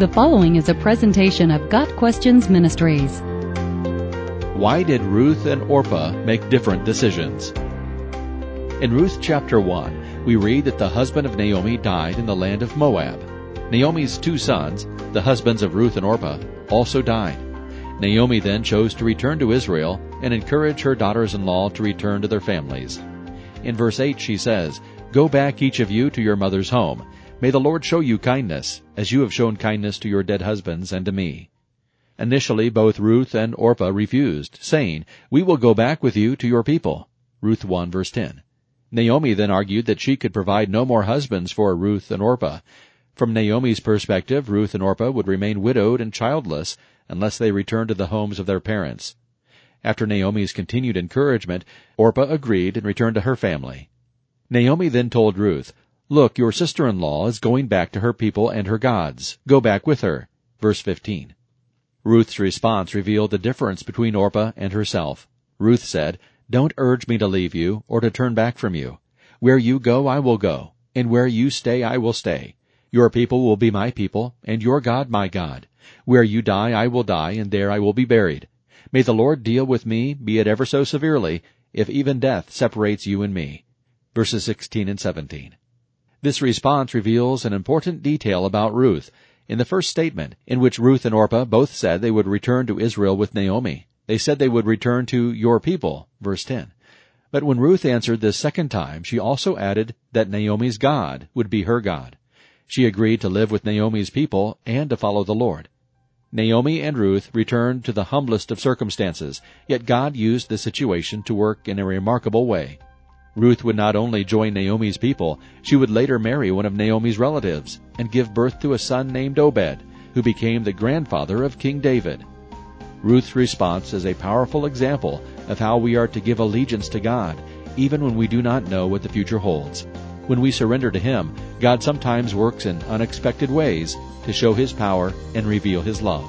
The following is a presentation of Got Questions Ministries. Why did Ruth and Orpah make different decisions? In Ruth chapter 1, we read that the husband of Naomi died in the land of Moab. Naomi's two sons, the husbands of Ruth and Orpah, also died. Naomi then chose to return to Israel and encourage her daughters-in-law to return to their families. In verse 8 she says, Go back each of you to your mother's home. May the Lord show you kindness, as you have shown kindness to your dead husbands and to me. Initially both Ruth and Orpah refused, saying, We will go back with you to your people. Ruth 1 verse 10. Naomi then argued that she could provide no more husbands for Ruth and Orpah. From Naomi's perspective, Ruth and Orpah would remain widowed and childless unless they returned to the homes of their parents. After Naomi's continued encouragement, Orpah agreed and returned to her family. Naomi then told Ruth, Look, your sister-in-law is going back to her people and her gods. Go back with her. Verse 15. Ruth's response revealed the difference between Orpah and herself. Ruth said, Don't urge me to leave you or to turn back from you. Where you go, I will go, and where you stay, I will stay. Your people will be my people, and your God my God. Where you die, I will die, and there I will be buried. May the Lord deal with me, be it ever so severely, if even death separates you and me. Verses 16 and 17. This response reveals an important detail about Ruth. In the first statement, in which Ruth and Orpah both said they would return to Israel with Naomi, they said they would return to your people, verse 10. But when Ruth answered this second time, she also added that Naomi's God would be her God. She agreed to live with Naomi's people and to follow the Lord. Naomi and Ruth returned to the humblest of circumstances, yet God used the situation to work in a remarkable way. Ruth would not only join Naomi's people, she would later marry one of Naomi's relatives and give birth to a son named Obed, who became the grandfather of King David. Ruth's response is a powerful example of how we are to give allegiance to God, even when we do not know what the future holds. When we surrender to Him, God sometimes works in unexpected ways to show His power and reveal His love.